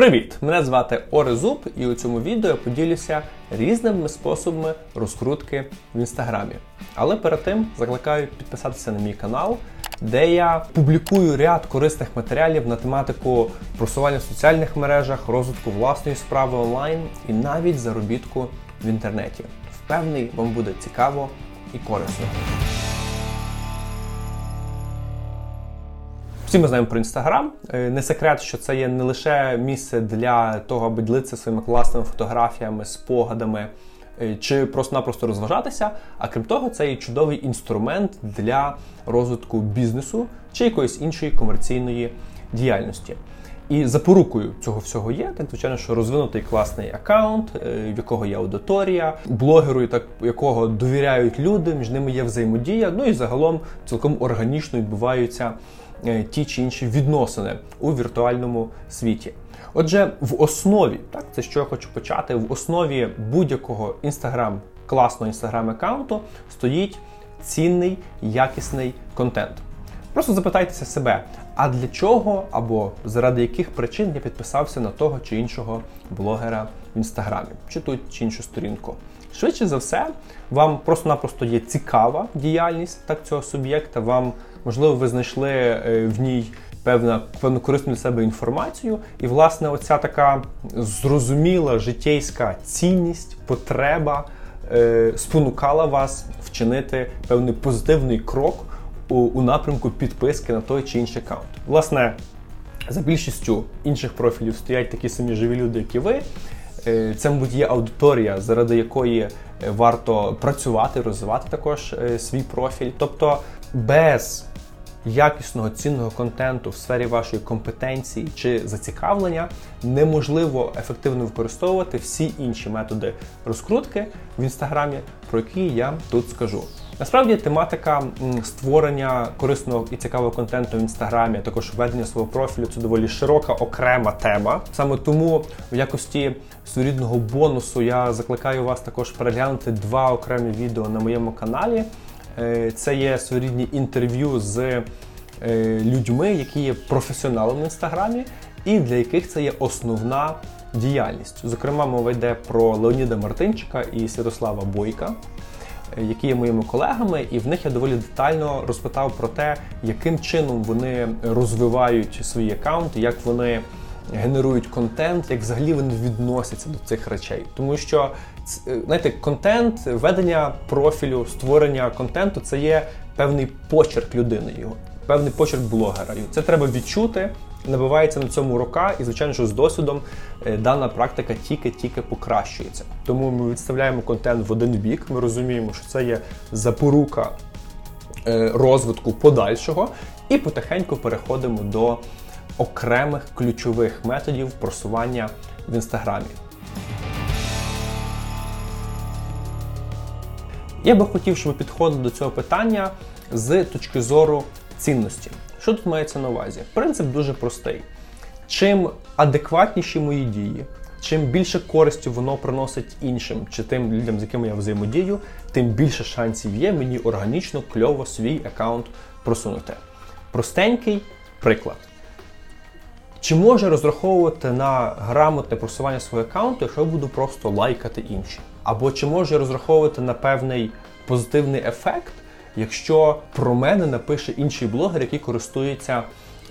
Привіт! Мене звати Орезуб, і у цьому відео я поділюся різними способами розкрутки в інстаграмі. Але перед тим закликаю підписатися на мій канал, де я публікую ряд корисних матеріалів на тематику просування в соціальних мережах, розвитку власної справи онлайн і навіть заробітку в інтернеті. Впевнений, вам буде цікаво і корисно. Всі ми знаємо про інстаграм. Е, не секрет, що це є не лише місце для того, аби ділитися своїми класними фотографіями, спогадами е, чи просто-напросто розважатися. А крім того, це є чудовий інструмент для розвитку бізнесу чи якоїсь іншої комерційної діяльності. І запорукою цього всього є, так звичайно, що розвинутий класний аккаунт, е, в якого є аудиторія, блогеру, так якого довіряють люди, між ними є взаємодія. Ну і загалом цілком органічно відбуваються ті чи інші відносини у віртуальному світі. Отже, в основі, так, це що я хочу почати, в основі будь-якого інстаграм, класного інстаграм-аккаунту стоїть цінний, якісний контент. Просто запитайтеся себе, а для чого або заради яких причин я підписався на того чи іншого блогера в інстаграмі, чи ту чи іншу сторінку. Швидше за все, вам просто-напросто є цікава діяльність так цього суб'єкта. Вам можливо ви знайшли е, в ній певна певну корисну для себе інформацію, і власне оця така зрозуміла життєйська цінність, потреба е, спонукала вас вчинити певний позитивний крок у, у напрямку підписки на той чи інший аккаунт. Власне, за більшістю інших профілів стоять такі самі живі люди, як і ви. Е, це, мабуть, є аудиторія, заради якої варто працювати, розвивати також свій профіль. Тобто без якісного цінного контенту в сфері вашої компетенції чи зацікавлення неможливо ефективно використовувати всі інші методи розкрутки в інстаграмі, про які я тут скажу. Насправді тематика створення корисного і цікавого контенту в інстаграмі, а також ведення свого профілю це доволі широка окрема тема. Саме тому в якості своєрідного бонусу я закликаю вас також переглянути два окремі відео на моєму каналі. Е, це є своєрідні інтерв'ю з е, людьми, які є професіоналами в інстаграмі, і для яких це є основна діяльність. Зокрема, мова йде про Леоніда Мартинчика і Святослава Бойка. Е, які є моїми колегами, і в них я доволі детально розпитав про те, яким чином вони розвивають свої аккаунти, як вони генерують контент, як взагалі вони відносяться до цих речей. Тому що е, знаєте, контент, ведення профілю, створення контенту це є певний почерк людини, його, певний почерк блогера. І Це треба відчути. Набивається на цьому рока, і, звичайно, що з досвідом е, дана практика тільки-тільки покращується. Тому ми відставляємо контент в один бік. Ми розуміємо, що це є запорука е, розвитку подальшого, і потихеньку переходимо до окремих ключових методів просування в інстаграмі. Я би хотів, щоб підходили до цього питання з точки зору цінності. Що тут мається на увазі? Принцип дуже простий. Чим адекватніші мої дії, чим більше користі воно приносить іншим чи тим людям, з якими я взаємодію, тим більше шансів є мені органічно кльово свій аккаунт просунути. Простенький приклад. Чи може розраховувати на грамотне просування свого аккаунту, якщо я буду просто лайкати інші? Або чи може розраховувати на певний позитивний ефект, якщо про мене напише інший блогер, який користується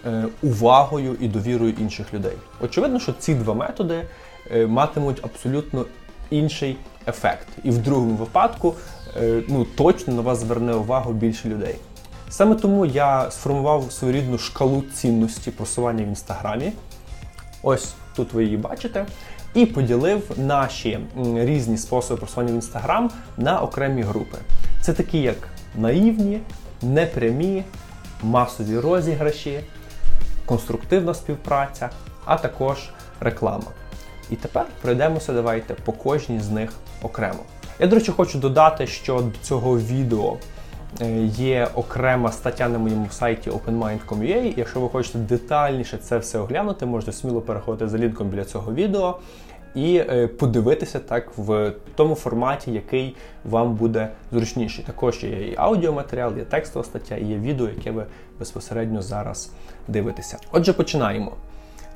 е, увагою і довірою інших людей? Очевидно, що ці два методи е, матимуть абсолютно інший ефект. І в другому випадку е, ну, точно на вас зверне увагу більше людей. Саме тому я сформував свою рідну шкалу цінності просування в інстаграмі. Ось тут ви її бачите. І поділив наші різні способи просування в інстаграм на окремі групи. Це такі, як наївні, непрямі, масові розіграші, конструктивна співпраця, а також реклама. І тепер пройдемося, давайте по кожній з них окремо. Я, до речі, хочу додати, що до цього відео є окрема стаття на моєму сайті openmind.com.ua. Якщо ви хочете детальніше це все оглянути, можете сміло переходити за лінком біля цього відео і е, подивитися так в тому форматі, який вам буде зручніший. Також є і аудіоматеріал, є текстова стаття, і є відео, яке ви безпосередньо зараз дивитеся. Отже, починаємо.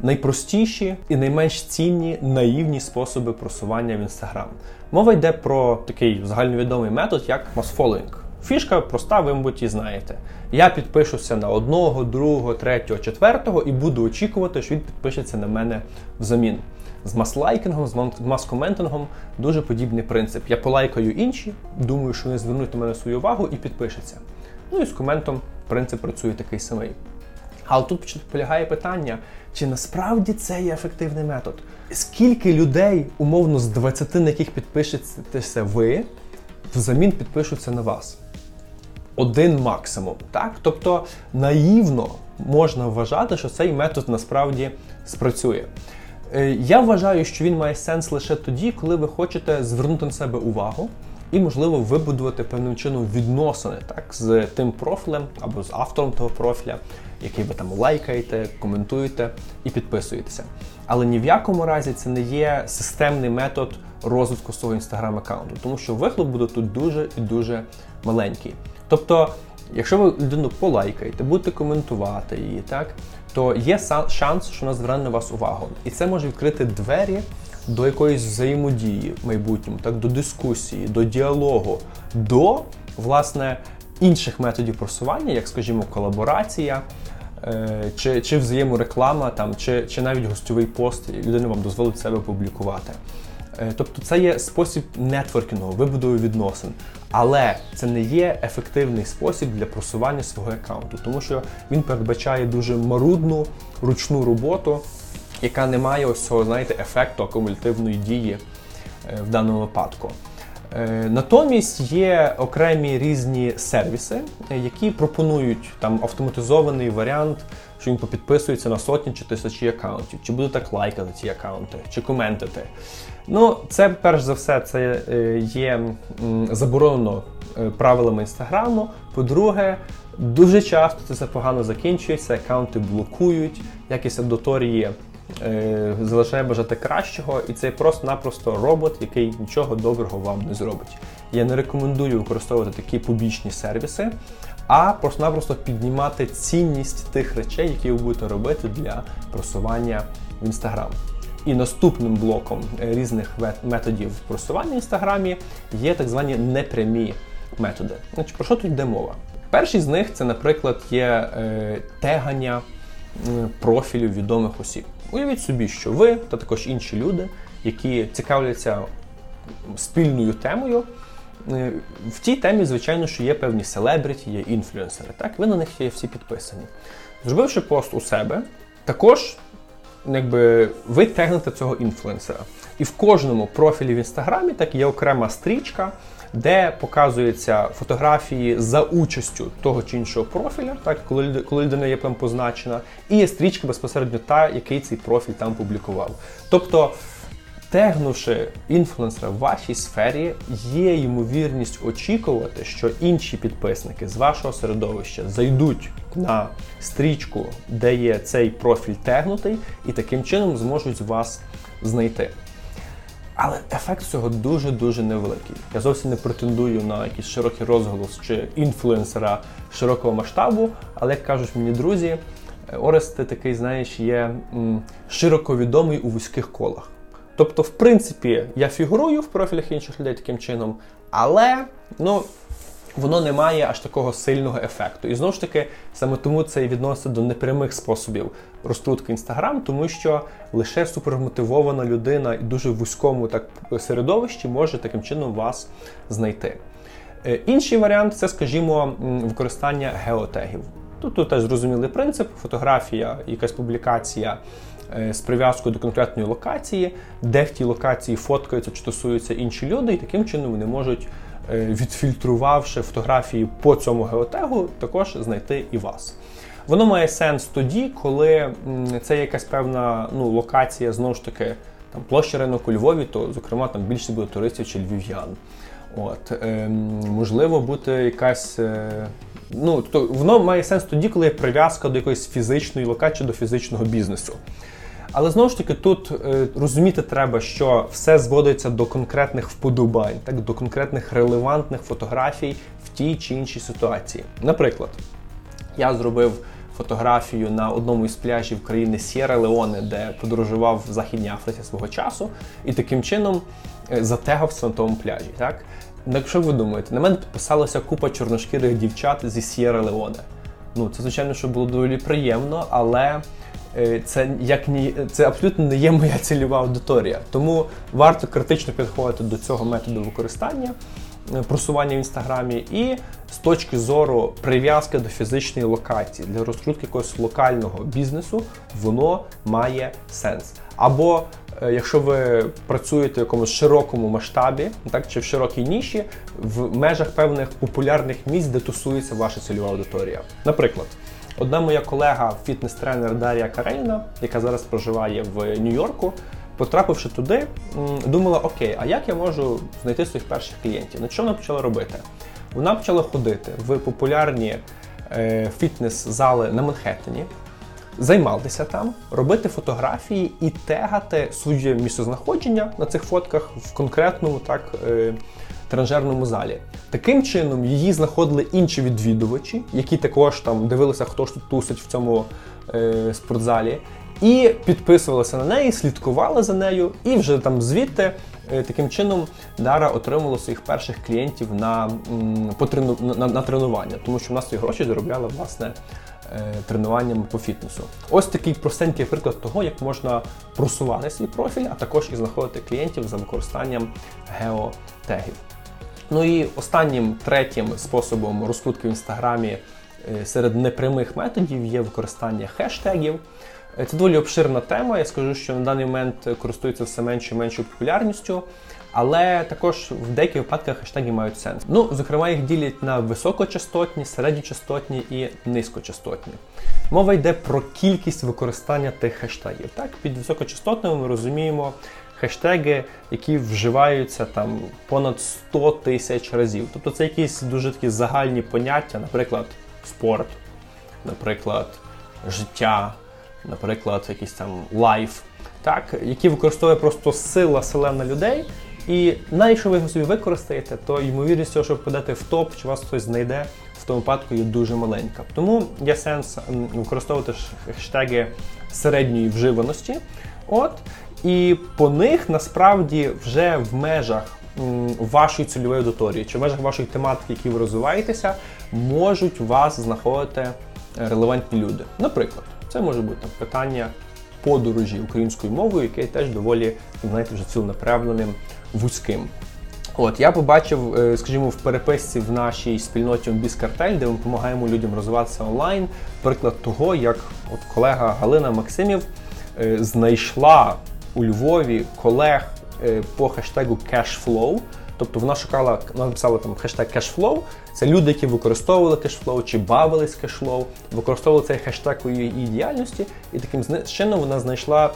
найпростіші і найменш цінні наївні способи просування в Інстаграм. Мова йде про такий загальновідомий метод, як масфоловінг. Фішка проста, ви, мабуть, і знаєте. Я підпишуся на одного, другого, третього, четвертого і буду очікувати, що він підпишеться на мене взамін. З маслайкінгом, з маскоментингом дуже подібний принцип. Я полайкаю інші, думаю, що вони звернуть на мене свою увагу і підпишеться. Ну і з коментом принцип працює такий самий. Але тут полягає питання, чи насправді це є ефективний метод? Скільки людей, умовно, з 20, на яких підпишетеся ви, взамін підпишуться на вас? Один максимум. Так? Тобто наївно можна вважати, що цей метод насправді спрацює. Е, я вважаю, що він має сенс лише тоді, коли ви хочете звернути на себе увагу і, можливо, вибудувати певним чином відносини так, з тим профілем або з автором того профіля, який ви там лайкаєте, коментуєте і підписуєтеся. Але ні в якому разі це не є системний метод розвитку свого інстаграм-аккаунту, тому що вихлоп буде тут дуже і дуже маленький. Тобто, якщо ви людину полайкаєте, будете коментувати її, так, то є шанс, що вона зверне на вас увагу. І це може відкрити двері до якоїсь взаємодії в майбутньому, так, до дискусії, до діалогу, до власне інших методів просування, як, скажімо, колаборація. Е, чи чи взаємореклама, там, чи чи навіть гостьовий пост, людина вам дозволить себе публікувати. Е, тобто це є спосіб нетворкінгу, вибудови відносин. Але це не є ефективний спосіб для просування свого аккаунту, тому що він передбачає дуже марудну ручну роботу, яка не має ось цього, знаєте, ефекту акумулятивної дії е, в даному випадку. Е, натомість є окремі різні сервіси, які пропонують там автоматизований варіант, що він попідписується на сотні чи тисячі аккаунтів, чи буде так лайкати ці аккаунти, чи коментити. Ну, це перш за все, це е, є заборонено е, правилами інстаграму. По-друге, дуже часто це все погано закінчується, аккаунти блокують, якість аудиторії е, залишає бажати кращого, і це просто-напросто робот, який нічого доброго вам не зробить. Я не рекомендую використовувати такі публічні сервіси, а просто-напросто піднімати цінність тих речей, які ви будете робити для просування в інстаграм. І наступним блоком е, різних методів просування в інстаграмі є так звані непрямі методи. Значить, Про що тут йде мова? Перший з них це, наприклад, є е, тегання профілів відомих осіб. Уявіть собі, що ви та також інші люди, які цікавляться спільною темою. Е, в тій темі, звичайно, що є певні селебриті, є інфлюенсери. Так, ви на них є всі підписані. Зробивши пост у себе, також якби ви тегнете цього інфлюенсера. І в кожному профілі в інстаграмі так є окрема стрічка, де показуються фотографії за участю того чи іншого профіля, так коли коли людина є там позначена, і є стрічка безпосередньо та, який цей профіль там публікував. Тобто Тегнувши інфлюенсера в вашій сфері, є ймовірність очікувати, що інші підписники з вашого середовища зайдуть на стрічку, де є цей профіль тегнутий, і таким чином зможуть вас знайти. Але ефект цього дуже-дуже невеликий. Я зовсім не претендую на якийсь широкий розголос чи інфлюенсера широкого масштабу, але як кажуть мені друзі, Орест такий, знаєш, є широко відомий у вузьких колах. Тобто, в принципі, я фігурую в профілях інших людей таким чином, але ну, воно не має аж такого сильного ефекту. І знову ж таки, саме тому це і відноситься до непрямих способів розкрутки Інстаграм, тому що лише супермотивована людина і дуже вузькому так середовищі може таким чином вас знайти. Е, інший варіант це, скажімо, використання геотегів. Тут, тут теж зрозумілий принцип, фотографія, якась публікація. Е, з прив'язкою до конкретної локації, де в тій локації фоткаються чи стосуються інші люди, і таким чином вони можуть, е, відфільтрувавши фотографії по цьому геотегу, також знайти і вас. Воно має сенс тоді, коли це якась певна ну, локація, знову ж таки, там площа ринок у Львові, то, зокрема, там більше буде туристів чи львів'ян. От, е, Можливо, бути якась. Е, ну, то Воно має сенс тоді, коли є прив'язка до якоїсь фізичної локації, до фізичного бізнесу. Але знову ж таки, тут е, розуміти треба, що все зводиться до конкретних вподобань, так до конкретних релевантних фотографій в тій чи іншій ситуації. Наприклад, я зробив фотографію на одному із пляжів країни Сєра Леоне, де подорожував в Західній Африці свого часу, і таким чином е, затегався на тому пляжі. Так? Ну, Якщо ви думаєте, на мене підписалася купа чорношкірих дівчат зі Сєра Леоне. Ну, це, звичайно, що було доволі приємно, але це як ні, це абсолютно не є моя цільова аудиторія. Тому варто критично підходити до цього методу використання. Е, просування в інстаграмі, і з точки зору прив'язки до фізичної локації для розкрутки якогось локального бізнесу, воно має сенс. Або е, якщо ви працюєте в якомусь широкому масштабі, так чи в широкій ніші, в межах певних популярних місць, де тусується ваша цільова аудиторія. Наприклад. Одна моя колега, фітнес-тренер Дар'я Кареліна, яка зараз проживає в Нью-Йорку, Потрапивши туди, думала, окей, а як я можу знайти своїх перших клієнтів? На що вона почала робити? Вона почала ходити в популярні е, фітнес-зали на Манхеттені, займатися там, робити фотографії і тегати своє місцезнаходження на цих фотках в конкретному так, е, тренажерному залі. Таким чином її знаходили інші відвідувачі, які також там дивилися, хто ж тут тусить в цьому е, спортзалі і підписувалися на неї, слідкували за нею, і вже там звідти е, таким чином Дара отримала своїх перших клієнтів на по трену, на, на тренування, тому що в нас свої гроші заробляла власне е, тренуванням по фітнесу. Ось такий простенький приклад того, як можна просувати свій профіль, а також і знаходити клієнтів за використанням геотегів. Ну і останнім третім способом розкрутки в інстаграмі е, серед непрямих методів є використання хештегів. Е, це доволі обширна тема. Я скажу, що на даний момент користується все меншою і меншою популярністю. Але також в деяких випадках хештеги мають сенс. Ну, зокрема, їх ділять на високочастотні, середньочастотні і низькочастотні. Мова йде про кількість використання тих хештегів. Так, Під високочастотними ми розуміємо хештеги, які вживаються там понад 100 тисяч разів. Тобто це якісь дуже такі загальні поняття, наприклад, спорт, наприклад, життя наприклад, якийсь там life, так, які використовує просто сила селена людей. І навіть якщо ви його собі використаєте, то ймовірність того, що впадете в топ, чи вас хтось знайде, в тому випадку є дуже маленька. Тому є сенс використовувати хештеги середньої вживаності. От, І по них насправді вже в межах вашої цільової аудиторії, чи в межах вашої тематики, які ви розвиваєтеся, можуть вас знаходити релевантні люди. Наприклад. Це може бути там, питання подорожі українською мовою, яке теж доволі знаєте, вже цілонаправленим вузьким. От я побачив, е, скажімо, в переписці в нашій спільноті Картель, де ми допомагаємо людям розвиватися онлайн. Приклад того, як от колега Галина Максимів е, знайшла у Львові колег е, по хештегу Cashflow. Тобто вона шукала, вона написала там хештег cashflow. Це люди, які використовували кешфлоу чи бавились кешфлоу, використовували цей хештег у її діяльності, і таким чином вона знайшла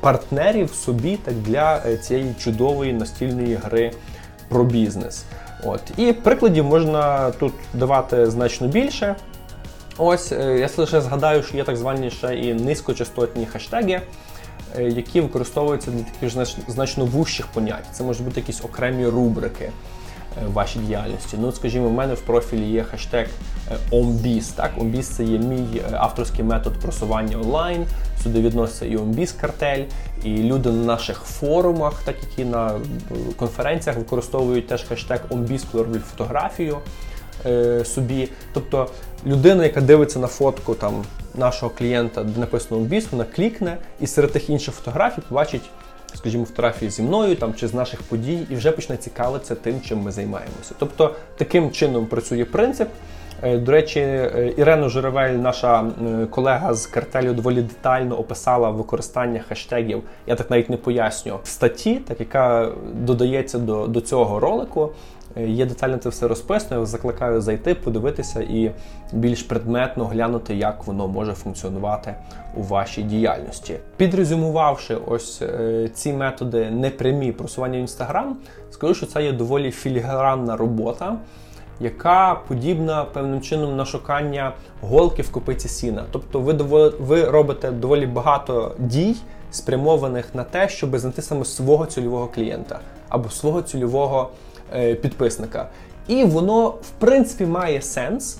партнерів собі так для е, цієї чудової настільної гри про бізнес. От І прикладів можна тут давати значно більше. Ось е, я лише згадаю, що є так звані ще і низькочастотні хештеги. Е, які використовуються для таких значно вущих понять. Це можуть бути якісь окремі рубрики е, вашій діяльності. Ну, скажімо, в мене в профілі є хештег OMBIZ. Так, OMBIZ – це є мій е, авторський метод просування онлайн. Сюди відноситься і OMBIZ картель, і люди на наших форумах, так які на конференціях використовують теж хештег коли роблять фотографію е, собі. Тобто людина, яка дивиться на фотку там нашого клієнта, де написано «Біс», вона клікне і серед тих інших фотографій побачить, скажімо, фотографії зі мною там чи з наших подій, і вже почне цікавитися тим, чим ми займаємося. Тобто таким чином працює принцип. Е, до речі, е, Ірена Журавель, наша колега з картелю, доволі детально описала використання хештегів. Я так навіть не поясню в статті, так яка додається до, до цього ролику. Е, є детально це все розписано. Я закликаю зайти, подивитися і більш предметно глянути, як воно може функціонувати у вашій діяльності. Підрезюмувавши ось е, ці методи непрямі просування в інстаграм, скажу, що це є доволі філігранна робота. Яка подібна певним чином на шукання голки в копиці сіна. Тобто ви ви робите доволі багато дій, спрямованих на те, щоб знайти саме свого цільового клієнта або свого цільового підписника. І воно, в принципі, має сенс.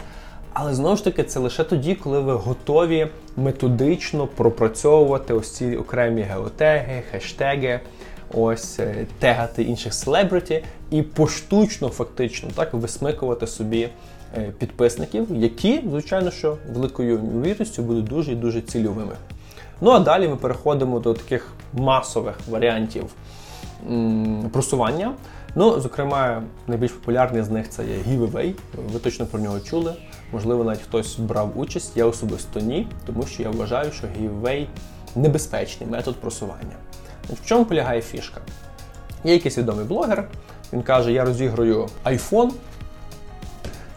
Але знову ж таки, це лише тоді, коли ви готові методично пропрацьовувати ось ці окремі геотеги, хештеги, ось е, тегати інших селебриті і поштучно, фактично, так висмикувати собі е, підписників, які, звичайно, що великою ймовірністю будуть дуже і дуже цільовими. Ну а далі ми переходимо до таких масових варіантів просування. Ну, зокрема, найбільш популярний з них це є giveaway. Ви точно про нього чули. Можливо, навіть хтось брав участь. Я особисто ні, тому що я вважаю, що giveaway небезпечний метод просування. В чому полягає фішка? Є якийсь відомий блогер, він каже: Я розіграю iPhone.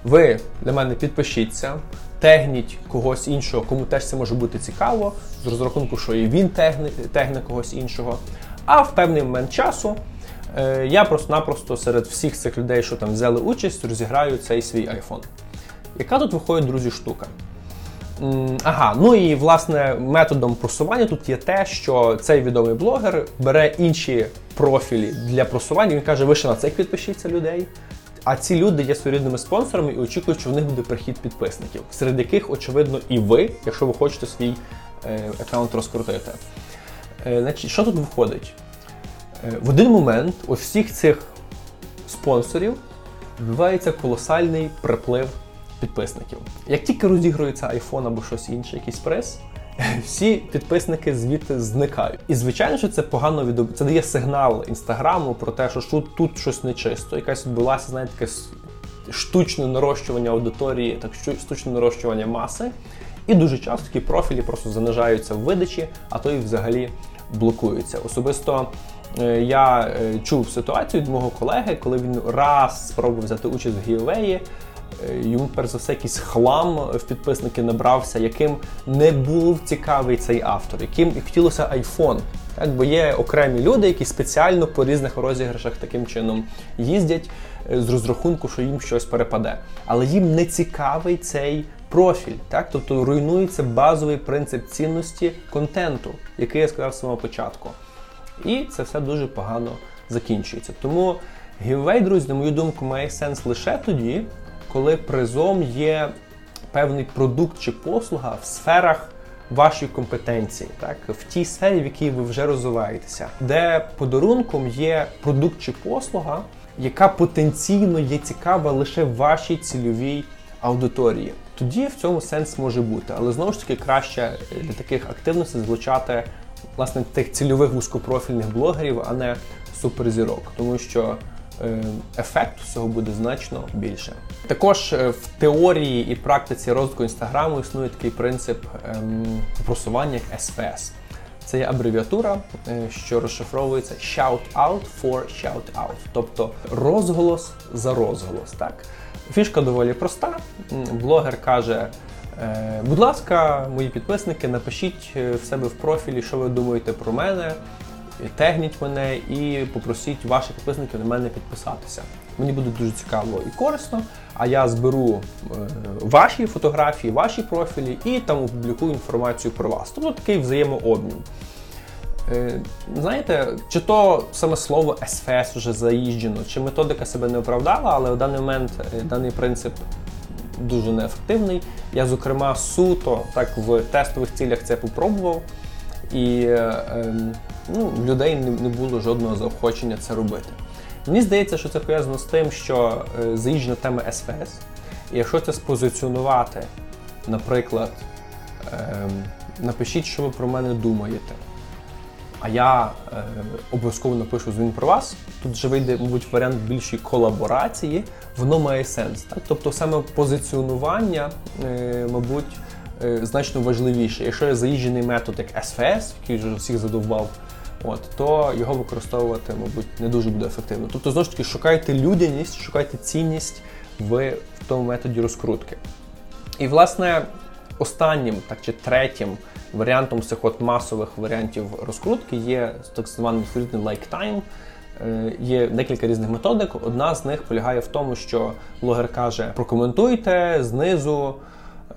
Ви для мене підпишіться, тегніть когось іншого, кому теж це може бути цікаво, з розрахунку, що і він тегне, тегне когось іншого. А в певний момент часу я просто-напросто серед всіх цих людей, що там взяли участь, розіграю цей свій iPhone. Яка тут виходить, друзі, штука? Ага, ну і власне методом просування тут є те, що цей відомий блогер бере інші профілі для просування. Він каже, ви ще на цих підпишіться людей. А ці люди є своєрідними спонсорами і очікують, що в них буде прихід підписників, серед яких, очевидно, і ви, якщо ви хочете свій е, аккаунт розкрутити. Е, значить, Що тут виходить? Е, в один момент ось всіх цих спонсорів відбувається колосальний приплив підписників. Як тільки розігрується iPhone або щось інше, якийсь приз, всі підписники звідти зникають. І звичайно, що це погано від це дає сигнал інстаграму про те, що тут, тут щось нечисто. Якась відбулася, знаєте, таке штучне нарощування аудиторії, так штучне нарощування маси. І дуже часто такі профілі просто занижаються в видачі, а то і взагалі блокуються. Особисто я е, чув ситуацію від мого колеги, коли він раз спробував взяти участь в гіовеї. Е, йому перш за все якийсь хлам в підписники набрався, яким не був цікавий цей автор, яким хотілося айфон. Так, бо є окремі люди, які спеціально по різних розіграшах таким чином їздять з розрахунку, що їм щось перепаде. Але їм не цікавий цей профіль. Так? Тобто руйнується базовий принцип цінності контенту, який я сказав з самого початку. І це все дуже погано закінчується. Тому гіввей, друзі, на мою думку, має сенс лише тоді, коли призом є певний продукт чи послуга в сферах вашої компетенції, так в тій сфері, в якій ви вже розвиваєтеся, де подарунком є продукт чи послуга, яка потенційно є цікава лише вашій цільовій аудиторії. Тоді в цьому сенс може бути, але знову ж таки краще для таких активностей звучати власне тих цільових вузькопрофільних блогерів, а не суперзірок, тому що Е, ефект всього буде значно більше. Також е, в теорії і практиці розвитку інстаграму існує такий принцип ем, просування як SPS. Це є абревіатура, е, що розшифровується shout out for shout out, тобто розголос за розголос. Так? Фішка доволі проста. Блогер каже. Будь ласка, мої підписники, напишіть в себе в профілі, що ви думаєте про мене тегніть мене і попросіть ваших підписників на мене підписатися. Мені буде дуже цікаво і корисно. А я зберу е, ваші фотографії, ваші профілі і там опублікую інформацію про вас. Тобто такий взаємообмін. Е, знаєте, чи то саме слово СФС вже заїжджено, чи методика себе не оправдала, але в даний момент е, даний принцип дуже неефективний. Я, зокрема, суто так в тестових цілях це попробував. І ем, ну, людей не було жодного заохочення це робити. Мені здається, що це пов'язано з тим, що е, заїжджена тема СФС, і якщо це спозиціонувати, наприклад, е, напишіть, що ви про мене думаєте, а я е, обов'язково напишу змін про вас, тут вже вийде, мабуть, варіант більшої колаборації, воно має сенс. Так? Тобто саме позиціонування, е, мабуть, е, значно важливіше. Якщо є заїжджений метод як СФС, який вже всіх задовбав, от, то його використовувати, мабуть, не дуже буде ефективно. Тобто, знову ж таки, шукайте людяність, шукайте цінність в, в тому методі розкрутки. І, власне, останнім, так чи третім варіантом цих от масових варіантів розкрутки є так званий like time. Е, є декілька різних методик. Одна з них полягає в тому, що блогер каже: прокоментуйте знизу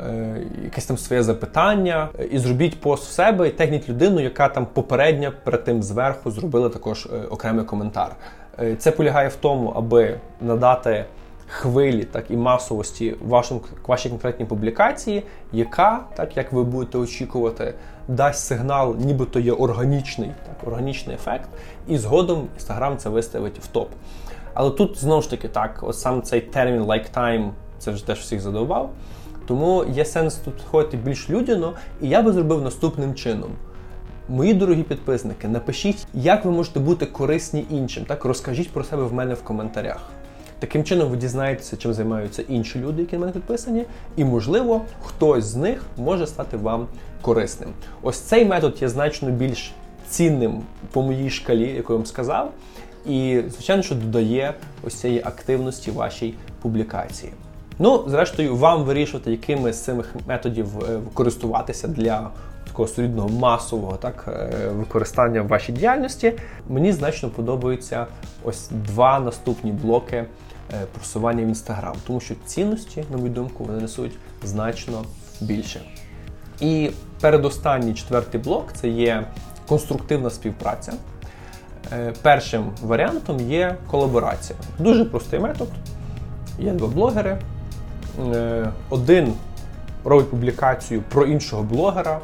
Е, якесь там своє запитання, і зробіть пост в себе і тегніть людину, яка там попередньо перед тим зверху зробила також е, окремий коментар. Це полягає в тому, аби надати хвилі, так і масовості вашим вашій конкретній публікації, яка, так як ви будете очікувати, дасть сигнал, нібито є органічний, так, органічний ефект, і згодом Instagram це виставить в топ. Але тут знову ж таки так, ось сам цей термін like time, це вже теж всіх задовбав. Тому є сенс тут ходити більш людяно, і я би зробив наступним чином. Мої дорогі підписники, напишіть, як ви можете бути корисні іншим. Так розкажіть про себе в мене в коментарях. Таким чином, ви дізнаєтеся, чим займаються інші люди, які на мене підписані, і, можливо, хтось з них може стати вам корисним. Ось цей метод є значно більш цінним по моїй шкалі, яку я вам сказав. І, звичайно, що додає ось цієї активності вашій публікації. Ну, зрештою, вам вирішувати, якими з цих методів е, користуватися для такого солідного масового так, е, використання в вашій діяльності. Мені значно подобаються ось два наступні блоки просування в інстаграм, тому що цінності, на мою думку, вони несуть значно більше. І передостанній четвертий блок це є конструктивна співпраця. Першим варіантом є колаборація. Дуже простий метод. Є два блогери. Е, один робить публікацію про іншого блогера,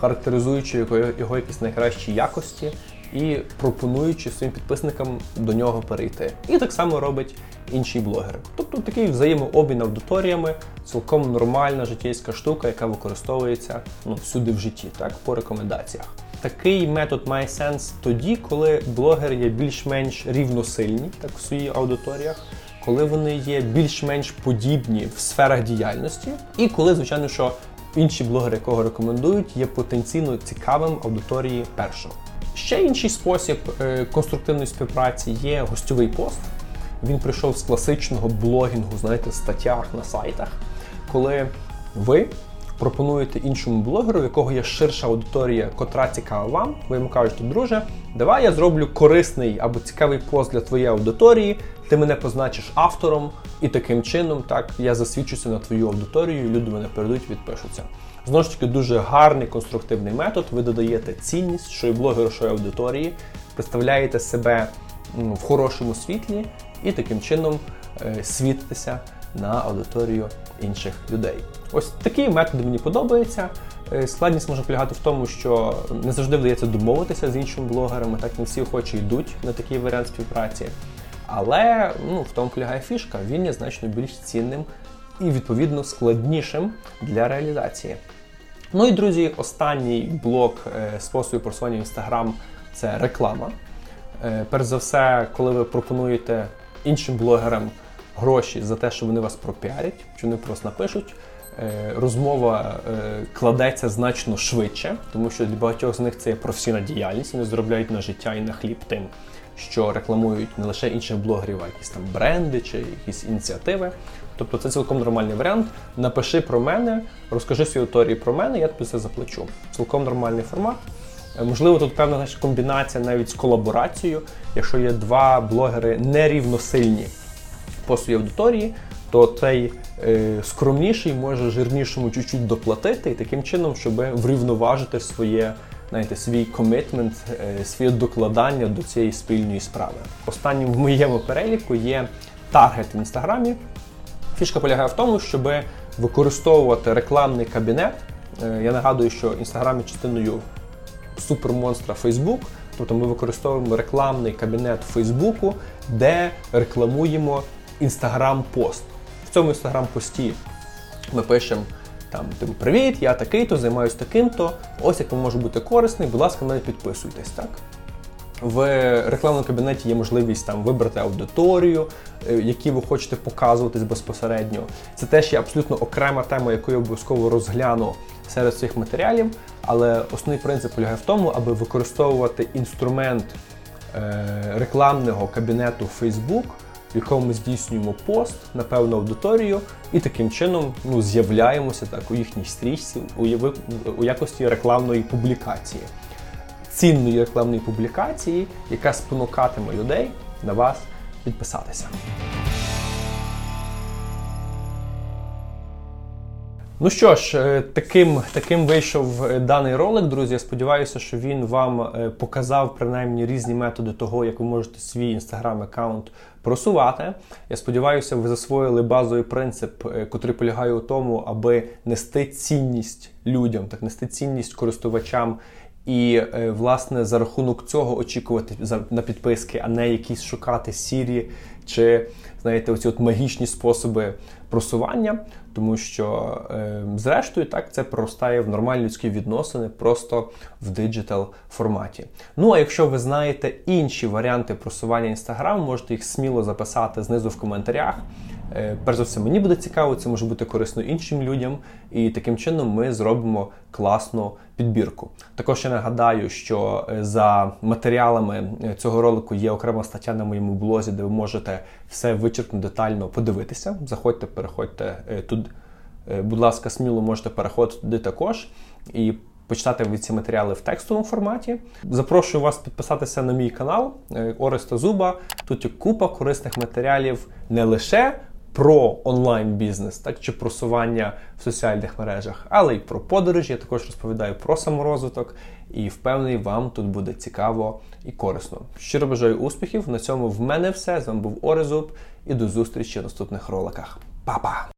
характеризуючи його якісь найкращі якості і пропонуючи своїм підписникам до нього перейти. І так само робить інший блогер. Тобто такий взаємообмін аудиторіями, цілком нормальна життєйська штука, яка використовується ну, всюди в житті, так, по рекомендаціях. Такий метод має сенс тоді, коли блогери є більш-менш рівносильні так, в своїх аудиторіях коли вони є більш-менш подібні в сферах діяльності, і коли, звичайно, що інші блогери, якого рекомендують, є потенційно цікавим аудиторії першого. Ще інший спосіб е, конструктивної співпраці є гостьовий пост. Він прийшов з класичного блогінгу, знаєте, статтях на сайтах, коли ви пропонуєте іншому блогеру, у якого є ширша аудиторія, котра цікава вам, ви йому кажете, друже, давай я зроблю корисний або цікавий пост для твоєї аудиторії, ти мене позначиш автором, і таким чином так я засвідчуся на твою аудиторію, і люди мене перейдуть, відпишуться. Знову ж таки, дуже гарний конструктивний метод. Ви додаєте цінність, що і блогеру, що і аудиторії, представляєте себе в хорошому світлі і таким чином е, світитеся на аудиторію інших людей. Ось такий метод мені подобається. Е, складність може полягати в тому, що не завжди вдається домовитися з іншими блогерами, так не всі охочі йдуть на такий варіант співпраці. Але ну, в тому полягає фішка, він є значно більш цінним і, відповідно, складнішим для реалізації. Ну і друзі, останній блок е, способів просування Instagram – це реклама. Е, перш за все, коли ви пропонуєте іншим блогерам гроші за те, що вони вас пропіарять, що вони просто напишуть. Е, розмова е, кладеться значно швидше, тому що для багатьох з них це є професійна діяльність, вони заробляють на життя і на хліб тим, що рекламують не лише інших блогерів, а якісь там бренди чи якісь ініціативи. Тобто це цілком нормальний варіант. Напиши про мене, розкажи свій аудиторії про мене, я тобі це заплачу. Цілком нормальний формат. Е, можливо, тут певна комбінація навіть з колаборацією, якщо є два блогери нерівносильні по своїй аудиторії, то цей е, скромніший може жирнішому чуть-чуть доплатити і таким чином, щоб врівноважити своє знаєте, свій комітмент, е, своє докладання до цієї спільної справи. Останнім в моєму переліку є таргет в інстаграмі. Фішка полягає в тому, щоб використовувати рекламний кабінет. Е, я нагадую, що інстаграм є частиною супермонстра Facebook. Тобто ми використовуємо рекламний кабінет Фейсбуку, де рекламуємо інстаграм-пост. В цьому інстаграм-пості ми пишемо там, типу, привіт, я такий-то, займаюся таким-то. Ось як ви може бути корисний, будь ласка, мене підписуйтесь. так? В рекламному кабінеті є можливість там вибрати аудиторію, е, які ви хочете показуватись безпосередньо. Це теж є абсолютно окрема тема, яку я обов'язково розгляну серед цих матеріалів. Але основний принцип полягає в тому, аби використовувати інструмент е, рекламного кабінету Facebook в якому ми здійснюємо пост на певну аудиторію, і таким чином ну, з'являємося так у їхній стрічці у, у якості рекламної публікації, цінної рекламної публікації, яка спонукатиме людей на вас підписатися. Ну що ж, е, таким таким вийшов е, даний ролик, друзі. Я сподіваюся, що він вам е, показав принаймні різні методи того, як ви можете свій інстаграм-аккаунт просувати. Я сподіваюся, ви засвоїли базовий принцип, який полягає у тому, аби нести цінність людям, так нести цінність користувачам. І, власне, за рахунок цього очікувати на підписки, а не якісь шукати сірі чи, знаєте, оці от магічні способи просування тому що, е, зрештою, так це проростає в нормальні людські відносини просто в диджитал форматі. Ну а якщо ви знаєте інші варіанти просування Інстаграм, можете їх сміло записати знизу в коментарях. Е, перш за все, мені буде цікаво, це може бути корисно іншим людям, і таким чином ми зробимо класну підбірку. Також я нагадаю, що е, за матеріалами е, цього ролику є окрема стаття на моєму блозі, де ви можете все вичерпно детально подивитися. Заходьте, переходьте тут, будь ласка, сміло можете переходити туди також і. Почитати від ці матеріали в текстовому форматі. Запрошую вас підписатися на мій канал Ореста Зуба. Тут є купа корисних матеріалів не лише про онлайн-бізнес, так чи просування в соціальних мережах, але й про подорожі. Я також розповідаю про саморозвиток і впевнений, вам тут буде цікаво і корисно. Щиро бажаю успіхів. На цьому в мене все. З вами був Орезуб і до зустрічі в наступних роликах. Па-па!